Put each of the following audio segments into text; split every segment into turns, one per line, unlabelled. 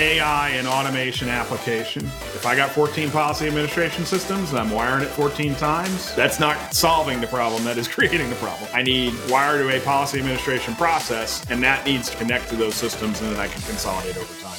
AI and automation application. If I got 14 policy administration systems and I'm wiring it 14 times, that's not solving the problem, that is creating the problem. I need wire to a policy administration process, and that needs to connect to those systems, and then I can consolidate over time.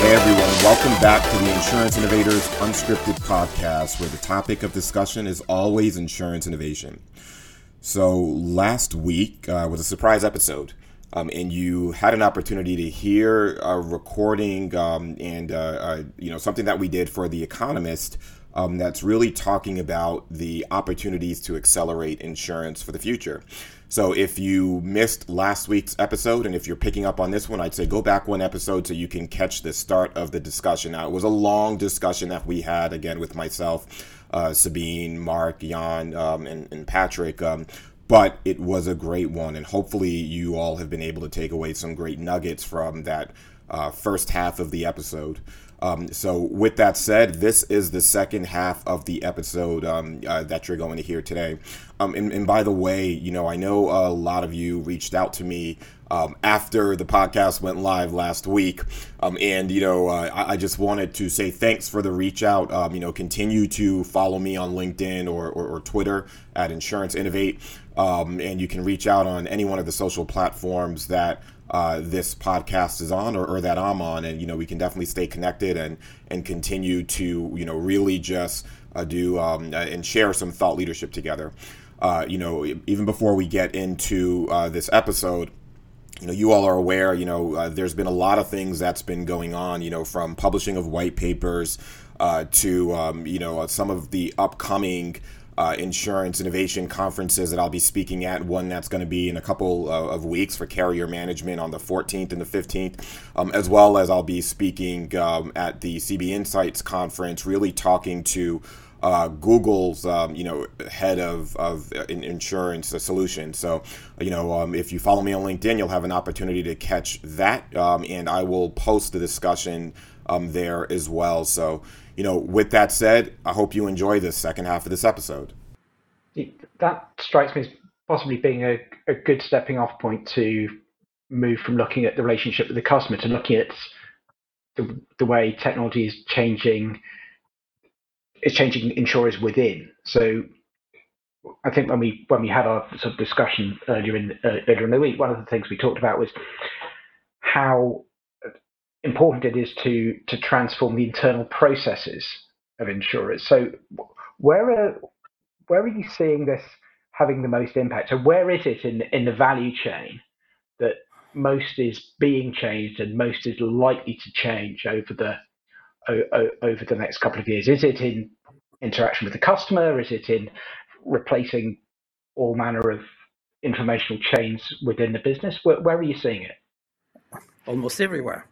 Hey everyone, welcome back to the Insurance Innovators Unscripted Podcast, where the topic of discussion is always insurance innovation. So, last week uh, was a surprise episode, um, and you had an opportunity to hear a recording um, and uh, uh, you know something that we did for The Economist um, that's really talking about the opportunities to accelerate insurance for the future. So if you missed last week's episode and if you're picking up on this one, I'd say go back one episode so you can catch the start of the discussion. Now, it was a long discussion that we had again with myself, uh, Sabine, Mark, Jan, um, and, and, Patrick. Um, but it was a great one, and hopefully, you all have been able to take away some great nuggets from that uh, first half of the episode. Um, so, with that said, this is the second half of the episode um, uh, that you're going to hear today. Um, and, and, by the way, you know, I know a lot of you reached out to me um, after the podcast went live last week. Um, and, you know, uh, I, I, just wanted to say thanks for the reach out. Um, you know, continue to follow me on LinkedIn or, or, or Twitter at Insurance Innovate. and you can reach out on any one of the social platforms that uh, this podcast is on or, or, that I'm on, and you know we can definitely stay connected and and continue to you know really just uh, do um, uh, and share some thought leadership together. Uh, you know, even before we get into uh, this episode, you know, you all are aware. You know, uh, there's been a lot of things that's been going on. You know, from publishing of white papers to um, you know some of the upcoming uh, insurance innovation conferences that I'll be speaking at. One that's going to be in a couple uh, of weeks for carrier management on the 14th and the 15th, um, as well as I'll be speaking um, at the CB Insights conference, really talking to. Uh, Google's, um, you know, head of, of insurance solutions. So, you know, um, if you follow me on LinkedIn, you'll have an opportunity to catch that, um, and I will post the discussion um, there as well. So, you know, with that said, I hope you enjoy the second half of this episode.
That strikes me as possibly being a, a good stepping off point to move from looking at the relationship with the customer to looking at the, the way technology is changing is changing insurers within. So I think when we when we had our sort of discussion earlier in uh, earlier in the week, one of the things we talked about was how important it is to to transform the internal processes of insurers. So where are where are you seeing this having the most impact? So where is it in in the value chain that most is being changed and most is likely to change over the over the next couple of years? Is it in interaction with the customer? Is it in replacing all manner of informational chains within the business? Where, where are you seeing it?
Almost everywhere.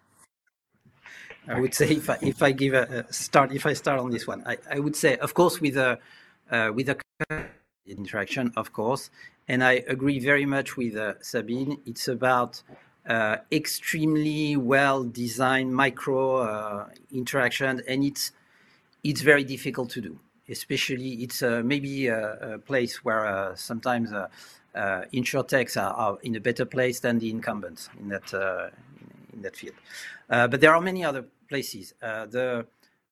I would say if I, if I give a, start, if I start on this one, I, I would say, of course, with a uh, with a interaction, of course, and I agree very much with uh, Sabine. It's about uh, extremely well designed micro uh, interaction, and it's it's very difficult to do. Especially, it's uh, maybe a, a, place where uh, sometimes uh, uh, insurtechs are, are, in a better place than the incumbents in that in, in, that field. but there are many other places. Uh, the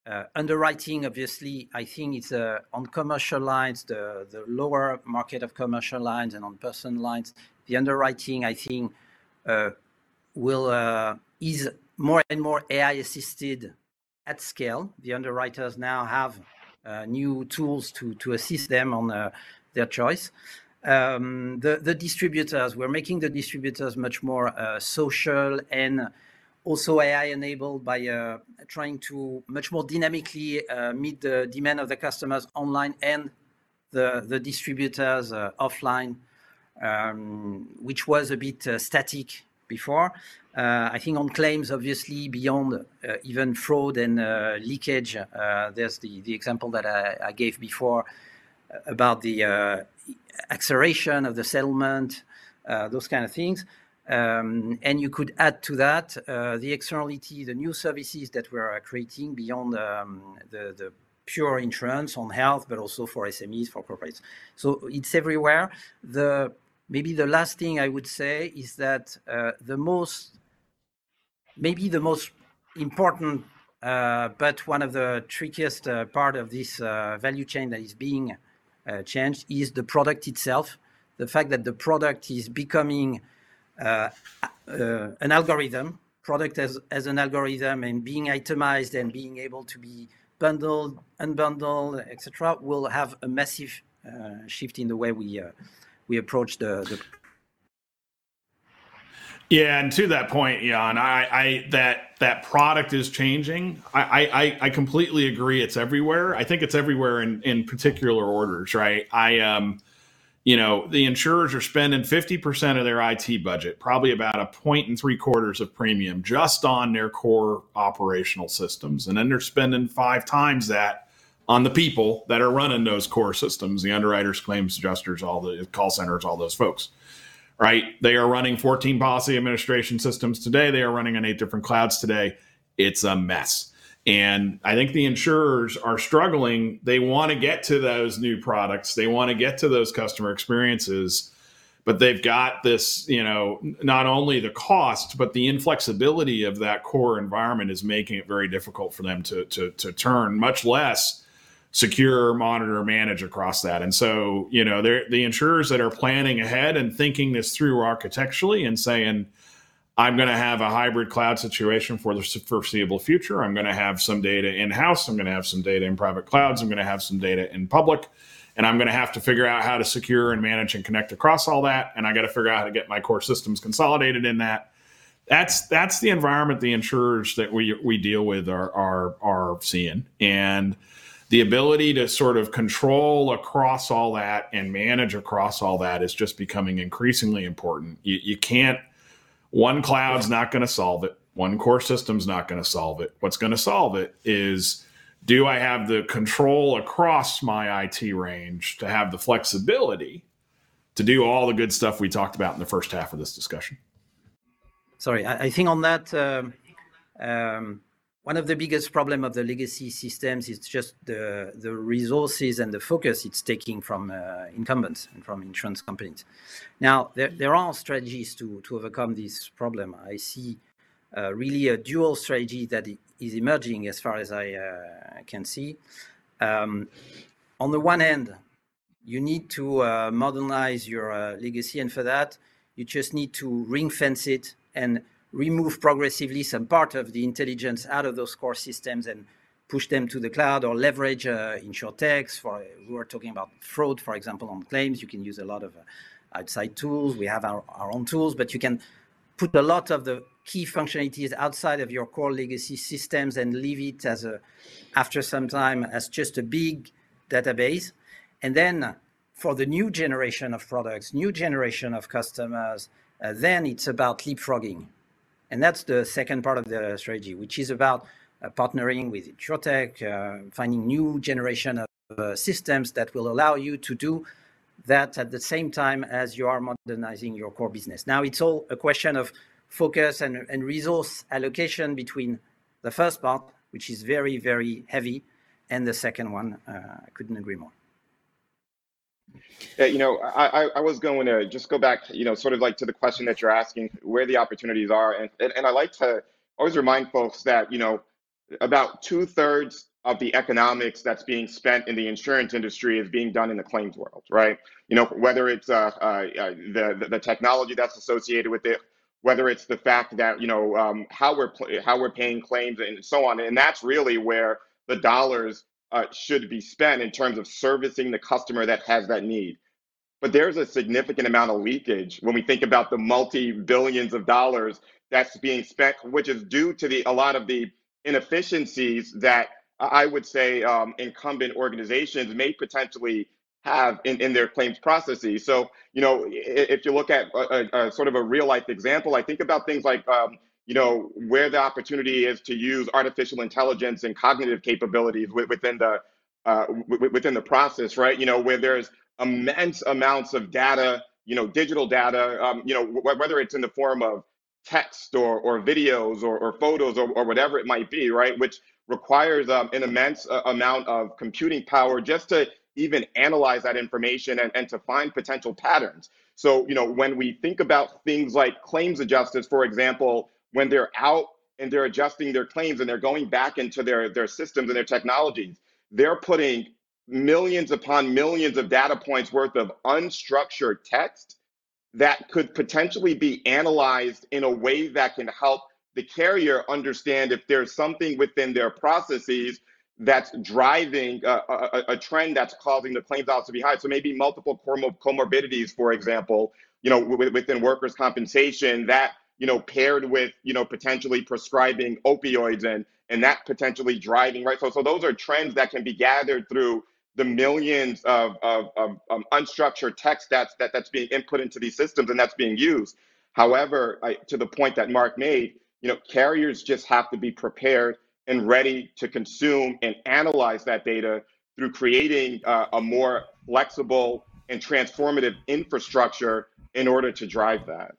uh, underwriting, obviously, I think it's uh, on commercial lines, the, lower market of commercial lines and on personal lines. The underwriting, I think, will is more and more AI assisted at scale. The underwriters now have new tools to, to assist them on their choice. Um, the, the distributors, we're making the distributors much more social and also AI enabled by uh, trying to much more dynamically uh, meet the demand of the customers online and the, the distributors uh, offline, um, which was a bit uh, static before. Uh, I think on claims, obviously, beyond uh, even fraud and leakage, there's the, the example that I, I gave before. about the acceleration of the settlement, those kind of things. Um, and you could add to that uh, the externality, the new services that we're creating beyond um, the, pure insurance on health, but also for SMEs, for corporates. So it's everywhere. Maybe the last thing I would say is that uh, the most, maybe the most important, uh, but one of the trickiest part of this value chain that is being changed is the product itself. The fact that the product is becoming an algorithm, product as, as an algorithm and being itemized and being able to be bundled, unbundled, etc., will have a massive uh, shift in the way we uh, we approach the, the.
Yeah, and to that point, Jan, I, I that that product is changing. I, I I completely agree. It's everywhere. I think it's everywhere in in particular orders, right? I um you know, the insurers are spending 50% of their IT budget, probably about a point and three quarters of premium just on their core operational systems. And then they're spending five times that on the people that are running those core systems, the underwriters, claims adjusters, all the call centers, all those folks. Right? They are running 14 policy administration systems today. They are running on eight different clouds today. It's a mess. And I think the insurers are struggling. They want to get to those new products, they want to get to those customer experiences, but they've got this, you know, not only the cost, but the inflexibility of that core environment is making it very difficult for them to, to, to turn, much less secure, monitor, manage across that. And so, you know, the insurers that are planning ahead and thinking this through architecturally and saying, I'm going to have a hybrid cloud situation for the foreseeable future. I'm going to have some data in house. I'm going to have some data in private clouds. I'm going to have some data in public. And I'm going to have to figure out how to secure and manage and connect across all that. And I got to figure out how to get my core systems consolidated in that. That's that's the environment the insurers that we we deal with are are are seeing. And the ability to sort of control across all that and manage across all that is just becoming increasingly important. You, you can't one cloud's not going to solve it. One core system's not going to solve it. What's going to solve it is do I have the control across my IT range to have the flexibility to do all the good stuff we talked about in the first half of this discussion?
Sorry, I, think on that, um, um, one of the biggest problem of the legacy systems is just the the resources and the focus it's taking from uh, incumbents and from insurance companies. Now there, there are strategies to to overcome this problem. I see uh, really a dual strategy that is emerging as far as I uh, can see. Um, on the one hand, you need to uh, modernize your uh, legacy, and for that, you just need to ring fence it and remove progressively some part of the intelligence out of those core systems and push them to the cloud or leverage uh, insurtechs for we were talking about fraud for example on claims. You can use a lot of uh, outside tools. We have our, our own tools but you can put a lot of the key functionalities outside of your core legacy systems and leave it as a after some time as just a big database. And then for the new generation of products new generation of customers uh, then it's about leapfrogging and that's the second part of the strategy, which is about uh, partnering with InsurTech, uh, finding new generation of uh, systems that will allow you to do that at the same time as you are modernizing your core business. Now, it's all a question of focus and, and resource allocation between the first part, which is very, very heavy, and the second one. Uh, I couldn't agree more.
Yeah, you know, I, I was going to just go back, you know, sort of like to the question that you're asking, where the opportunities are. And, and, and I like to always remind folks that, you know, about two thirds of the economics that's being spent in the insurance industry is being done in the claims world, right? You know, whether it's uh, uh, uh the, the technology that's associated with it, whether it's the fact that you know um, how we're how we're paying claims and so on, and that's really where the dollars uh, should be spent in terms of servicing the customer that has that need. But there's a significant amount of leakage when we think about the multi billions of dollars that's being spent, which is due to the a lot of the inefficiencies that I would say um, incumbent organizations may potentially have in, in their claims processes. So, you know, if you look at a, a, a sort of a real life example, I think about things like um, you know, where the opportunity is to use artificial intelligence and cognitive capabilities within the uh, within the process, right? You know, where there's immense amounts of data, you know, digital data, um, you know, whether it's in the form of text or, or videos or, or photos or, or whatever it might be, right? Which requires um, an immense uh, amount of computing power just to even analyze that information and, and to find potential patterns. So, you know, when we think about things like claims adjusters, for example, when they're out and they're adjusting their claims and they're going back into their, their systems and their technologies, they're putting millions upon millions of data points worth of unstructured text that could potentially be analyzed in a way that can help the carrier understand if there's something within their processes that's driving a, a, a, trend that's causing the claims odds to be high. So maybe multiple comorbidities, for example, you know, within workers' compensation that you know paired with you know potentially prescribing opioids and and that potentially driving right. So so those are trends that can be gathered through the millions of, of, of um, unstructured text that's that, that's being input into these systems and that's being used. However, I, to the point that Mark made, you know, carriers just have to be prepared and ready to consume and analyze that data through creating uh, a more flexible and transformative infrastructure in order to drive that.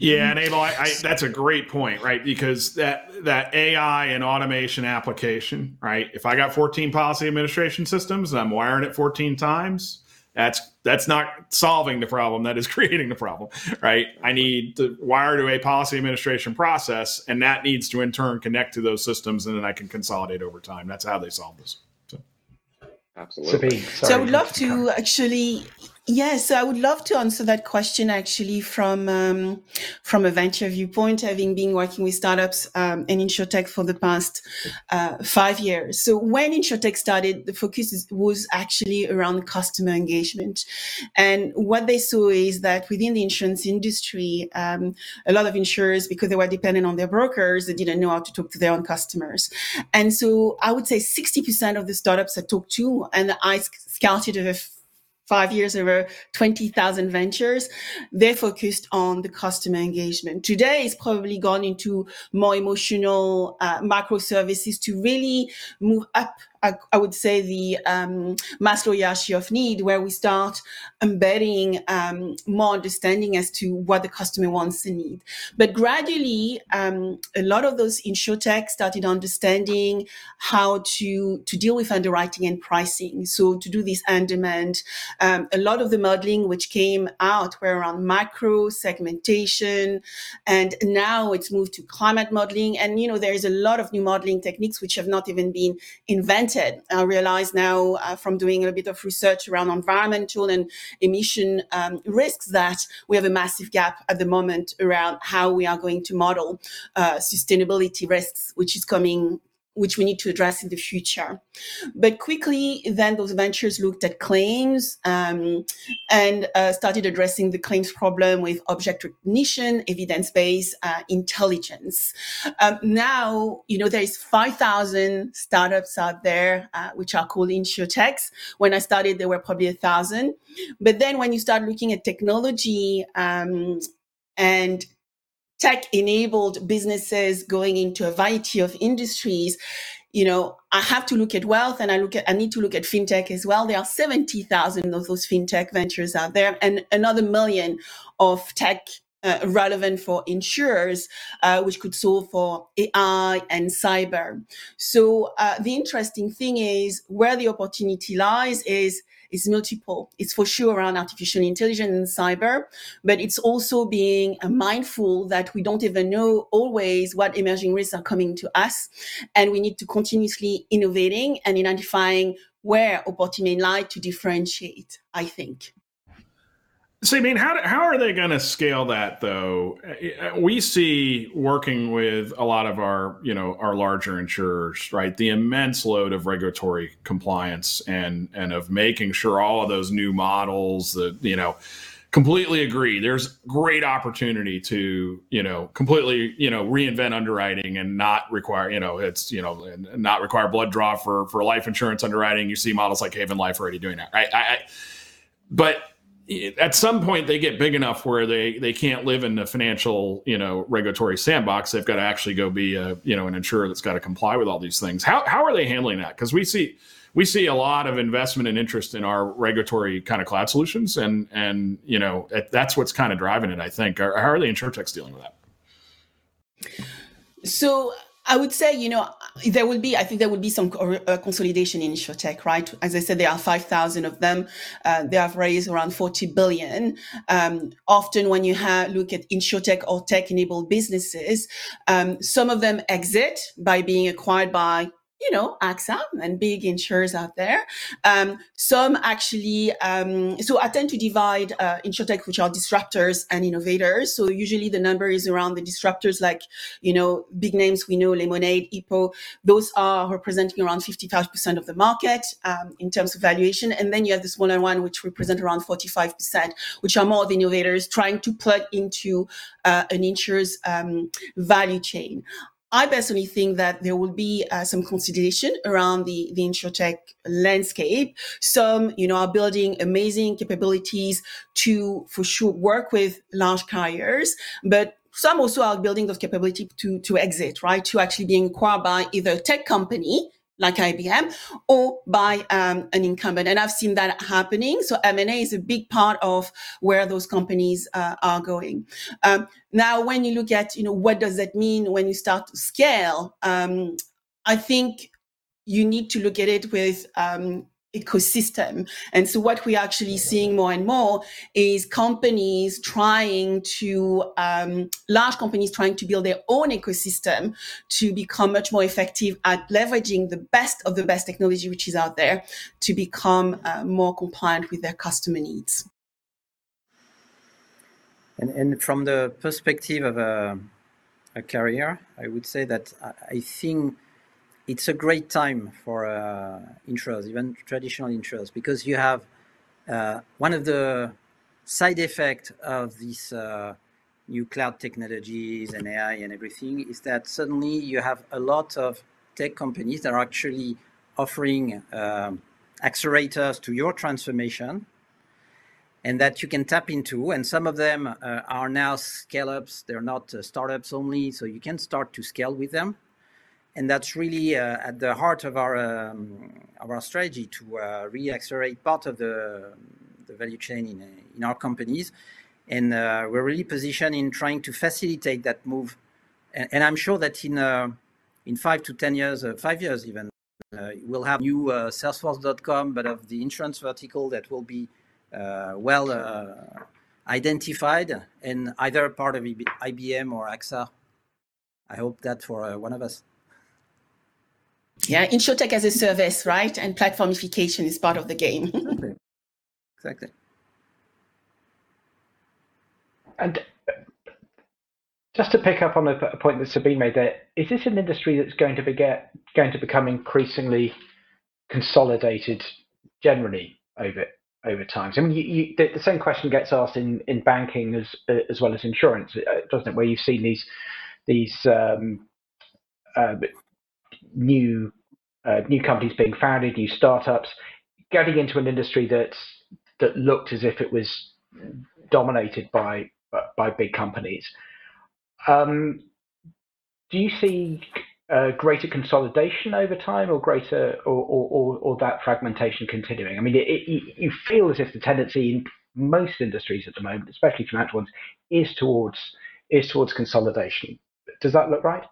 Yeah, and Abel, I, I, that's a great point, right? Because that that AI and automation application, right? If I got 14 policy administration systems and I'm wiring it 14 times, that's that's not solving the problem. That is creating the problem, right? I need to wire to a policy administration process, and that needs to in turn connect to those systems, and then I can consolidate over time. That's how they solve this. So.
Absolutely.
so I would love to actually Yes, so I would love to answer that question actually from um, from a venture viewpoint, having been working with startups um, and insurtech for the past uh, five years. So when insurtech started, the focus was actually around customer engagement, and what they saw is that within the insurance industry, um, a lot of insurers, because they were dependent on their brokers, they didn't know how to talk to their own customers, and so I would say sixty percent of the startups I talked to, and I scouted a five years, over 20,000 ventures. They're focused on the customer engagement. Today it's probably gone into more emotional uh, microservices to really move up I, I would say the um, Maslow hierarchy of need, where we start embedding um, more understanding as to what the customer wants and need. But gradually, um, a lot of those insurtech started understanding how to to deal with underwriting and pricing. So to do this on demand, um, a lot of the modeling which came out were around macro segmentation, and now it's moved to climate modeling. And you know there is a lot of new modeling techniques which have not even been invented I realize now uh, from doing a bit of research around environmental and emission um, risks that we have a massive gap at the moment around how we are going to model uh, sustainability risks, which is coming which we need to address in the future. But quickly, then those ventures looked at claims um, and uh, started addressing the claims problem with object recognition, evidence-based uh, intelligence. Um, now, you know, there is 5,000 startups out there, uh, which are called insurtechs. When I started, there were probably a thousand. But then when you start looking at technology um, and tech enabled businesses going into a variety of industries. You know i have to look at wealth and i look at i need to look at fintech as well. There are 70,000 of those fintech ventures out there and another million of tech uh, relevant for insurers, uh, which could solve for AI and cyber. So uh, the interesting thing is where the opportunity lies is is multiple. It's for sure around artificial intelligence and cyber, but it's also being mindful that we don't even know always what emerging risks are coming to us. And we need to continuously innovating and identifying where opportunity lie to differentiate, I think.
So, I mean, how, how are they going to scale that though? Uh, we see working with a lot of our, you know, our larger insurers, right? The immense load of regulatory compliance and, and of making sure all of those new models that, you know, completely agree. There's great opportunity to, you know, completely, you know, reinvent underwriting and not require, you know, it's, you know, not require blood draw for, for life insurance underwriting. You see models like Haven Life already doing that, right? I, I but at some point they get big enough where they they can't live in the financial you know regulatory sandbox they've got to actually go be a you know an insurer that's got to comply with all these things how how are they handling that because we see we see a lot of investment and interest in our regulatory kind of cloud solutions, and and you know that's what's kind of driving it. I think. How are the insurtechs dealing with that?
So I would say, you know, there will be, I think there will be some uh, consolidation in InsurTech, right? As I said, there are 5,000 of them. Uh, they have raised around 40 billion. Um, often when you have, look at InsurTech or tech enabled businesses, um, some of them exit by being acquired by you know, AXA and big insurers out there. Um, some actually, um, so I tend to divide uh, insurtech, which are disruptors and innovators. So usually the number is around the disruptors, like, you know, big names we know, Lemonade, Hippo. Those are representing around 55% of the market um, in terms of valuation. And then you have the smaller one, which represent around 45%, which are more the innovators trying to plug into uh, an insurer's um, value chain. I personally think that there will be uh, some consideration around the, the insurtech landscape. Some, you know, are building amazing capabilities to, for sure, work with large carriers, but some also are building those capabilities to, to exit, right? To actually being acquired by either a tech company like IBM or by um, an incumbent. And I've seen that happening. So M&A is a big part of where those companies uh, are going. Um, now, when you look at, you know, what does that mean when you start to scale? Um, I think you need to look at it with um, ecosystem. And so what we're actually seeing more and more is companies trying to, um, large companies trying to build their own ecosystem to become much more effective at leveraging the best of the best technology which is out there to become uh, more compliant with their customer needs.
And, and from the perspective of a, a carrier, I would say that I think it's a great time for uh, insurers, even traditional intros, because you have uh, one of the side effects of these uh, new cloud technologies and AI and everything is that suddenly you have a lot of tech companies that are actually offering um, accelerators to your transformation and that you can tap into. And some of them uh, are now scale ups, they're not uh, startups only, so you can start to scale with them and that's really uh, at the heart of our um, of our strategy to uh, re-accelerate part of the the value chain in in our companies, and uh, we're really positioned in trying to facilitate that move, and, and I'm sure that in uh, in five to ten years, uh, five years even, uh, we'll have new Salesforce.com, but of the insurance vertical that will be well identified and either part of IBM or AXA. I hope that for one of us.
Yeah, InsurTech as a service, right? And platformification is part of the game.
exactly. exactly.
And just to pick up on a point that Sabine made there, is this an industry that's going to be get, going to become increasingly consolidated generally over over time? So, I mean, you, you, the, the, same question gets asked in, in banking as as well as insurance, uh, doesn't it? Where you've seen these these um, uh, new uh, new companies being founded, new startups, getting into an industry that's that looked as if it was dominated by by big companies. Um, do you see uh, greater consolidation over time, or greater, or, or, or, that fragmentation continuing? I mean, it, it, you feel as if the tendency in most industries at the moment, especially financial ones, is towards is towards consolidation. Does that look right?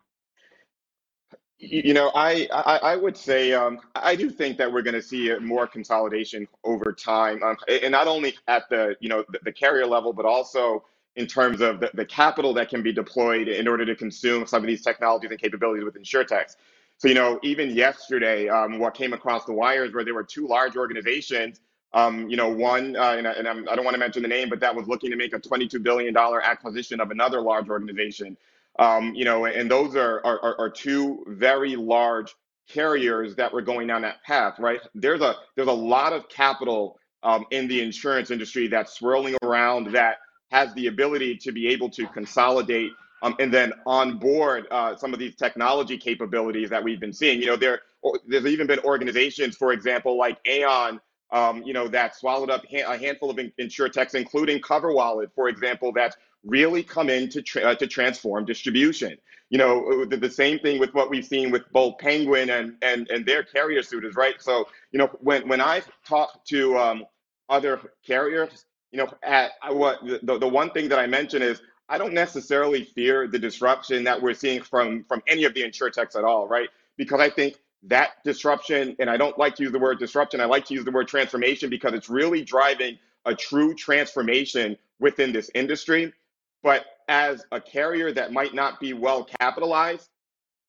You know, I, I, I would say um, I do think that we're going to see more consolidation over time, um, and not only at the you know the, the carrier level, but also in terms of the, the capital that can be deployed in order to consume some of these technologies and capabilities with insurtechs. So you know, even yesterday, um, what came across the wires where there were two large organizations. Um, you know, one, uh, and, and I'm, I do not want to mention the name, but that was looking to make a $22 billion acquisition of another large organization. Um, you know, and those are, are, are two very large carriers that were going down that path, right? There's a there's a lot of capital um, in the insurance industry that's swirling around that has the ability to be able to consolidate um, and then onboard uh, some of these technology capabilities that we've been seeing. You know, there there's even been organizations, for example, like Aon, um, you know, that swallowed up a handful of insurtechs, including CoverWallet, for example, that's really come in to, tra- uh, to transform distribution. You know, the, the, same thing with what we've seen with both Penguin and, and, and their carrier suitors, right? So, you know, when, when I talk to um, other carriers, you know, at what the, the one thing that I mentioned is I don't necessarily fear the disruption that we're seeing from from any of the insurtechs at all, right? Because I think that disruption, and I don't like to use the word disruption, I like to use the word transformation because it's really driving a true transformation within this industry. But as a carrier that might not be well capitalized,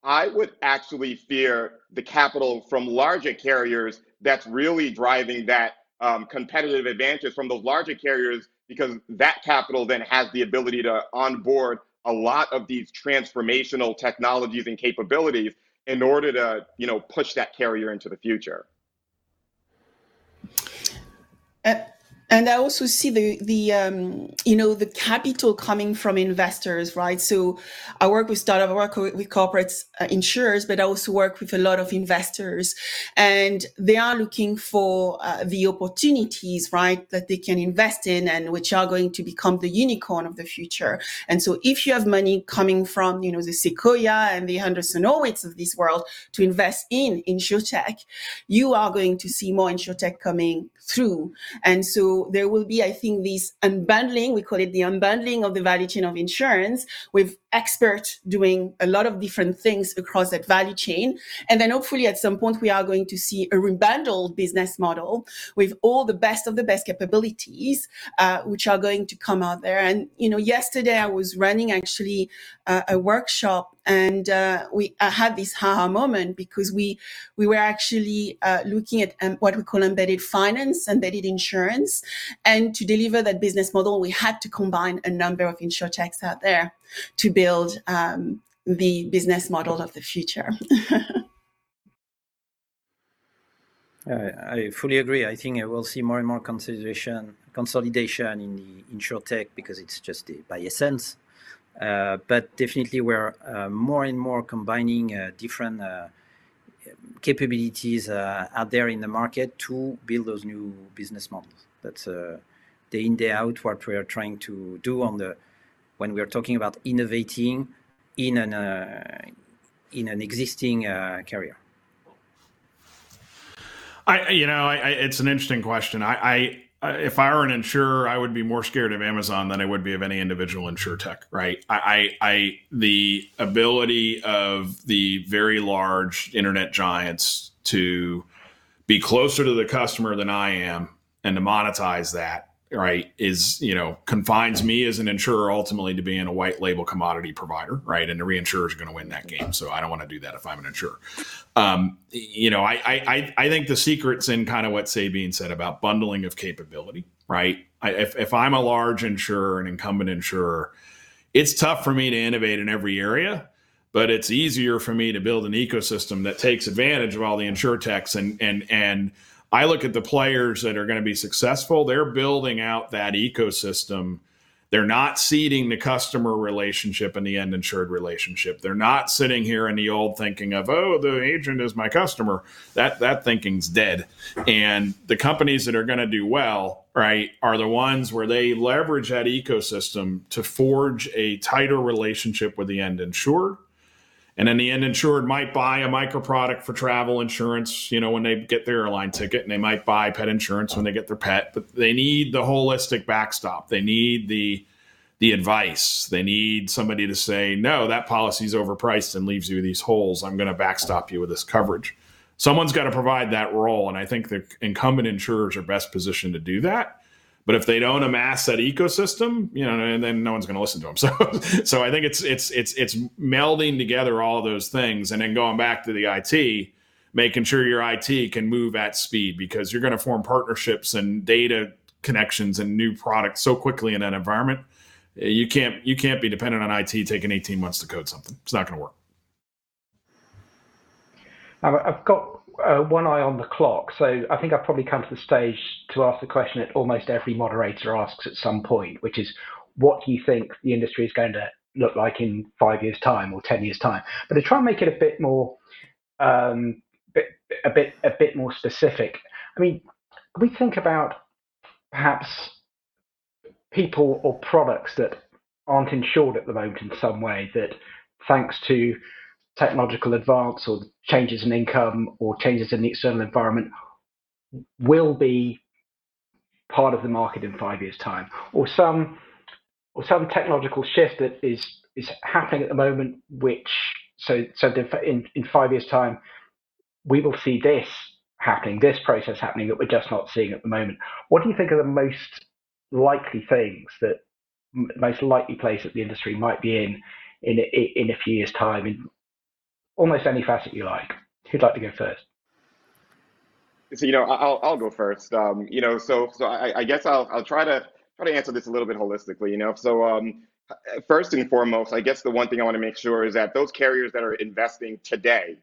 I would actually fear the capital from larger carriers that's really driving that um, competitive advantage from those larger carriers because that capital then has the ability to onboard a lot of these transformational technologies and capabilities in order to you know push that carrier into the future.
Uh, and I also see the the um, you know the capital coming from investors, right? So I work with startup, I work with corporate uh, insurers, but I also work with a lot of investors, and they are looking for uh, the opportunities, right, that they can invest in, and which are going to become the unicorn of the future. And so, if you have money coming from you know the Sequoia and the Andreessen Horowitz of this world to invest in insurtech, you are going to see more insurtech coming through, and so there will be, I think, this unbundling. We call it the unbundling of the value chain of insurance with experts doing a lot of different things across that value chain. And then hopefully at some point we are going to see a rebundled business model with all the best of the best capabilities, uh, which are going to come out there. And, you know, yesterday I was running actually uh, a workshop and uh, we I had this haha moment because we we were actually uh, looking at um, what we call embedded finance, embedded insurance, and to deliver that business model, we had to combine a number of insurtechs out there to build um, the business model of the future.
Uh, I fully agree. I think we'll see more and more consolidation, consolidation in the insurtech because it's just by essence uh, but definitely, we're uh, more and more combining uh, different capabilities out there in the market to build those new business models. That's day in day out what we are trying to do on the when we are talking about innovating in an uh, in an existing uh, carrier.
I, you know, I, I, it's an interesting question. I, I, uh, if I were an insurer, I would be more scared of Amazon than I would be of any individual insurtech. right? I, I, I, the ability of the very large internet giants to be closer to the customer than I am and to monetize that right is you know confines me as an insurer ultimately to being a white label commodity provider right? And the reinsurers are going to win that game so i don't want to do that if i'm an insurer. Um, you know I, I i think the secret's in kind of what sabine said about bundling of capability right? I, if, if i'm a large insurer an incumbent insurer it's tough for me to innovate in every area but it's easier for me to build an ecosystem that takes advantage of all the insurtechs and and and I look at the players that are going to be successful, they're building out that ecosystem. They're not ceding the customer relationship and the end insured relationship. They're not sitting here in the old thinking of, oh, the agent is my customer. That that thinking's dead. And the companies that are going to do well, right, are the ones where they leverage that ecosystem to forge a tighter relationship with the end insured and then the end insured might buy a micro product for travel insurance, you know, when they get their airline ticket, and they might buy pet insurance when they get their pet, but they need the holistic backstop. They need the the advice. They need somebody to say, no, that policy's overpriced and leaves you these holes. I'm going to backstop you with this coverage. Someone's got to provide that role. And I think the incumbent insurers are best positioned to do that. But if they don't amass that ecosystem, you know, and then no one's going to listen to them. So, so I think it's it's it's it's melding together all those things, and then going back to the IT, making sure your IT can move at speed because you're going to form partnerships and data connections and new products so quickly in that environment. You can't you can't be dependent on IT taking 18 months to code something. It's not going to work.
I've got uh, one eye on the clock. So I think I've probably come to the stage to ask the question that almost every moderator asks at some point, which is, what do you think the industry is going to look like in five years' time or ten years' time? But to try and make it a bit more, um, a bit, a bit more specific. I mean, we think about perhaps people or products that aren't insured at the moment in some way that thanks to technological advance or changes in income or changes in the external environment will be part of the market in five years time. Or some or some technological shift that is is happening at the moment which so so in in five years time we will see this happening this process happening that we're just not seeing at the moment. What do you think are the most likely things that most likely place that the industry might be in in in a few years time in almost any facet you like who'd like to go first
so you know, I'll I'll go first. Um, you know, so so I, I guess I'll I'll try to try to answer this a little bit holistically. You know, so um, first and foremost, I guess the one thing I want to make sure is that those carriers that are investing today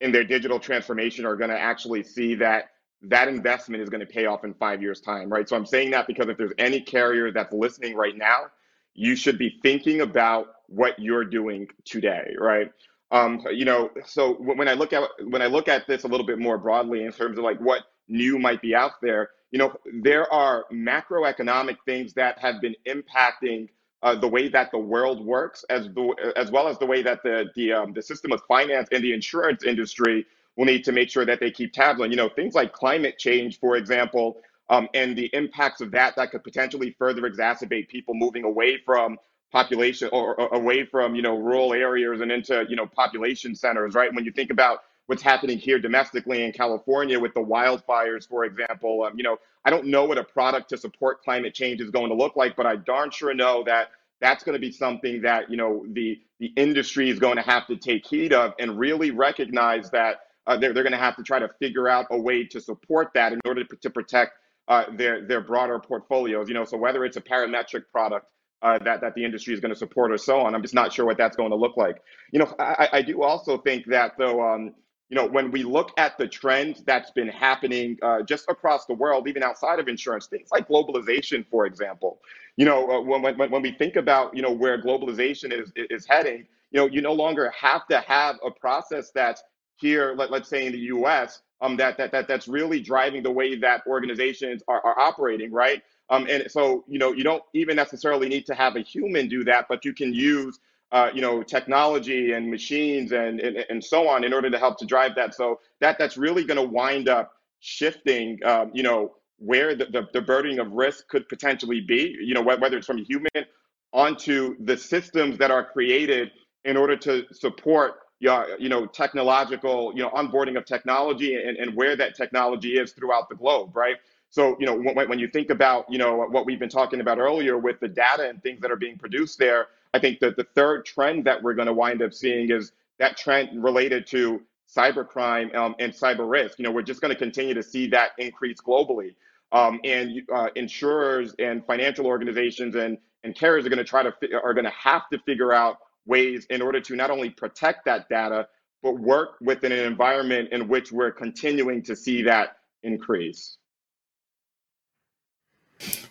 in their digital transformation are going to actually see that that investment is going to pay off in five years' time, right? So I'm saying that because if there's any carrier that's listening right now, you should be thinking about what you're doing today, right? Um, you know, so when I look at when I look at this a little bit more broadly in terms of like what new might be out there, you know, there are macroeconomic things that have been impacting uh, the way that the world works, as the, as well as the way that the the um, the system of finance and the insurance industry will need to make sure that they keep tabs on. You know, things like climate change, for example, um, and the impacts of that that could potentially further exacerbate people moving away from population or, or, away from you know rural areas and into you know population centers right? When you think about what's happening here domestically in california with the wildfires for example um, you know i don't know what a product to support climate change is going to look like but i darn sure know that that's going to be something that you know the the industry is going to have to take heed of and really recognize that uh, they're, they're going to have to try to figure out a way to support that in order to, to protect uh, their their broader portfolios you know? So whether it's a parametric product uh, that that the industry is going to support or so on. I'm just not sure what that's going to look like. You know, I, I do also think that though, um, you know, when we look at the trend that's been happening uh, just across the world, even outside of insurance, things like globalization, for example. You know, uh, when, when when we think about you know where globalization is is heading, you know, you no longer have to have a process that's here, let, let's say in the U.S. Um, that, that that that's really driving the way that organizations are, are operating, right? Um, and so, you know, you don't even necessarily need to have a human do that, but you can use, uh, you know, technology and machines and, and, and so on in order to help to drive that. So that that's really going to wind up shifting, um, you know, where the, the, the burdening of risk could potentially be, you know, whether it's from a human onto the systems that are created in order to support your, you know, technological, you know, onboarding of technology and, and where that technology is throughout the globe, right? So, you know, when, when you think about, you know, what we've been talking about earlier with the data and things that are being produced there, I think that the third trend that we're going to wind up seeing is that trend related to cybercrime um, and cyber risk. You know, we're just going to continue to see that increase globally. Um, and uh, insurers and financial organizations and, and carriers are going to try to are going to have to figure out ways in order to not only protect that data but work within an environment in which we're continuing to see that increase.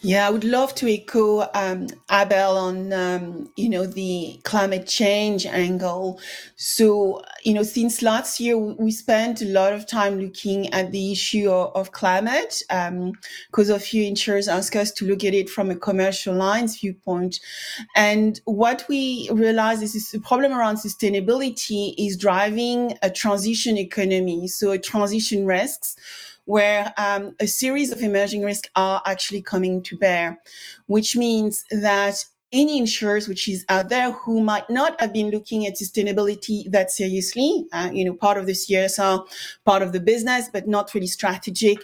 Yeah, I would love to echo um, Abel on um, you know the climate change angle. So you know, since last year we spent a lot of time looking at the issue of, climate because um, a few insurers ask us to look at it from a commercial lines viewpoint. And what we realize is the problem around sustainability is driving a transition economy, so a transition risks where um, a series of emerging risks are actually coming to bear, which means that any insurers which is out there who might not have been looking at sustainability that seriously, uh, you know, part of the CSR, part of the business, but not really strategic,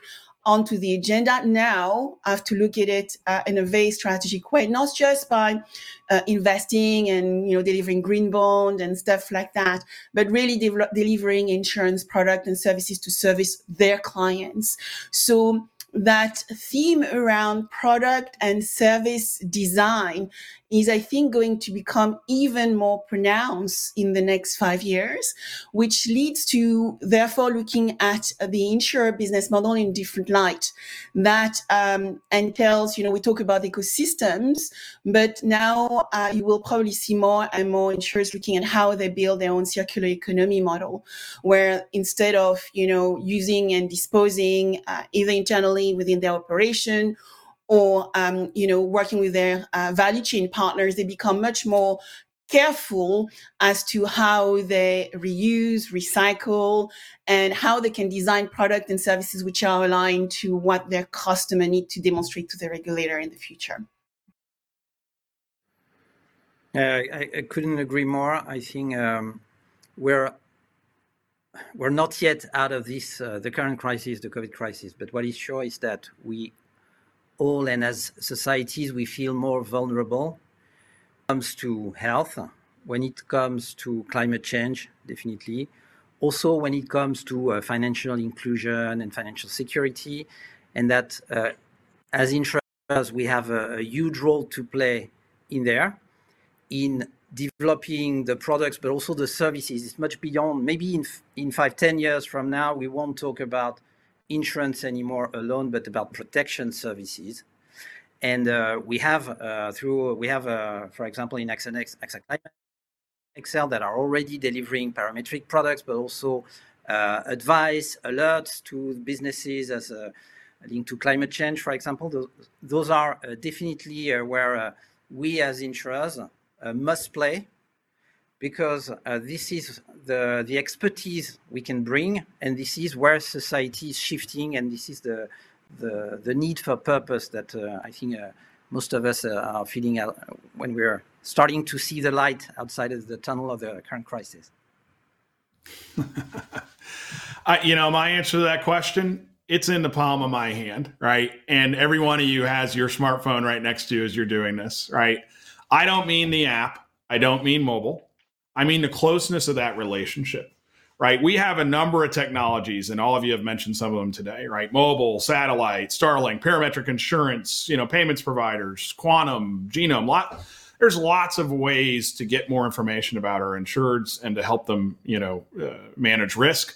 onto the agenda now I have to look at it uh, in a very strategic way, not just by uh, investing and you know delivering green bond and stuff like that, but really de- delivering insurance product and services to service their clients. So that theme around product and service design is, I think, going to become even more pronounced in the next five years, which leads to therefore looking at the insurer business model in different light. That um, entails, you know, we talk about ecosystems, but now uh, you will probably see more and more insurers looking at how they build their own circular economy model, where instead of, you know, using and disposing uh, either internally within their operation or um, you know working with their uh, value chain partners they become much more careful as to how they reuse recycle and how they can design product and services which are aligned to what their customer need to demonstrate to the regulator in the future.
Uh, I, I, couldn't agree more. I think um, we're we're not yet out of this uh, the current crisis the covid crisis but what is sure is that we all and as societies we feel more vulnerable when it comes to health when it comes to climate change definitely also when it comes to uh, financial inclusion and financial security and that uh, as insurers we have a, a huge role to play in there in developing the products, but also the services. It's much beyond. Maybe in in five, ten years from now, we won't talk about insurance anymore alone, but about protection services. And uh, we have uh, through we have, uh, for example, in AXA AXA Climate, XL that are already delivering parametric products, but also advice, alerts to businesses as a link to climate change, for example. Those, those are definitely where we as insurers must play because uh, this is the, the expertise we can bring and this is where society is shifting and this is the, the, the need for purpose that uh, I think most of us are feeling when we're starting to see the light outside of the tunnel of the current crisis?
uh, you know, my answer to that question, it's in the palm of my hand, right? And every one of you has your smartphone right next to you as you're doing this, right? I don't mean the app. I don't mean mobile. I mean the closeness of that relationship, right? We have a number of technologies, and all of you have mentioned some of them today, right? Mobile, satellite, Starlink, parametric insurance, you know, payments providers, quantum, genome, lot. There's lots of ways to get more information about our insureds and to help them, you know, uh, manage risk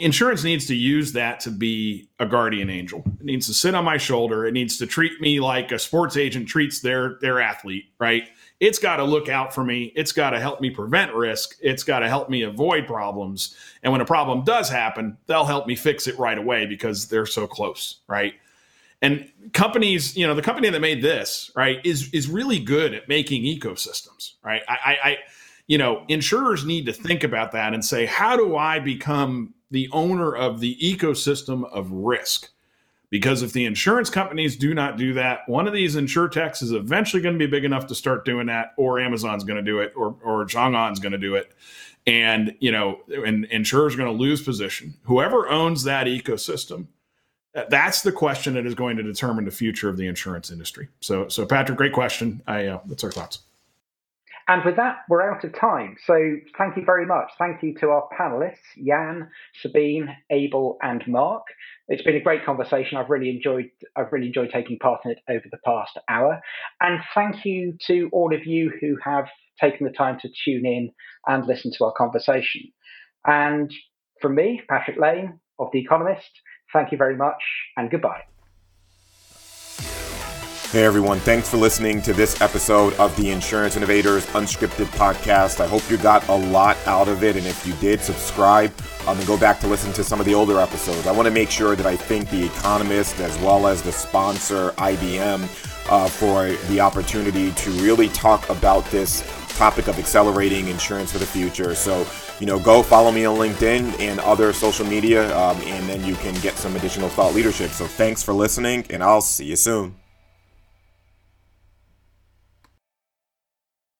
insurance needs to use that to be a guardian angel. It needs to sit on my shoulder. It needs to treat me like a sports agent treats their their athlete, right? It's got to look out for me. It's got to help me prevent risk. It's got to help me avoid problems. And when a problem does happen, they'll help me fix it right away because they're so close, right? And companies, you know, the company that made this, right, is is really good at making ecosystems, right? I, I, I you know, insurers need to think about that and say, how do I become the owner of the ecosystem of risk. Because if the insurance companies do not do that, one of these insurtechs is eventually going to be big enough to start doing that, or Amazon's going to do it, or or ZhongAn's going to do it, and you know, and insurers are going to lose position. Whoever owns that ecosystem, that's the question that is going to determine the future of the insurance industry. So, so Patrick, great question. I uh, that's our thoughts.
And with that, we're out of time. So thank you very much. Thank you to our panelists, Jan, Sabine, Abel, and Mark. It's been a great conversation. I've really enjoyed I've really enjoyed taking part in it over the past hour. And thank you to all of you who have taken the time to tune in and listen to our conversation. And from me, Patrick Lane of The Economist, thank you very much and goodbye.
Hey everyone, thanks for listening to this episode of the Insurance Innovators Unscripted Podcast. I hope you got a lot out of it, and if you did, subscribe um, and go back to listen to some of the older episodes. I want to make sure that I thank The Economist as well as the sponsor, IBM, uh, for the opportunity to really talk about this topic of accelerating insurance for the future. So, you know, go follow me on LinkedIn and other social media, um, and then you can get some additional thought leadership. So, thanks for listening, and I'll see you soon.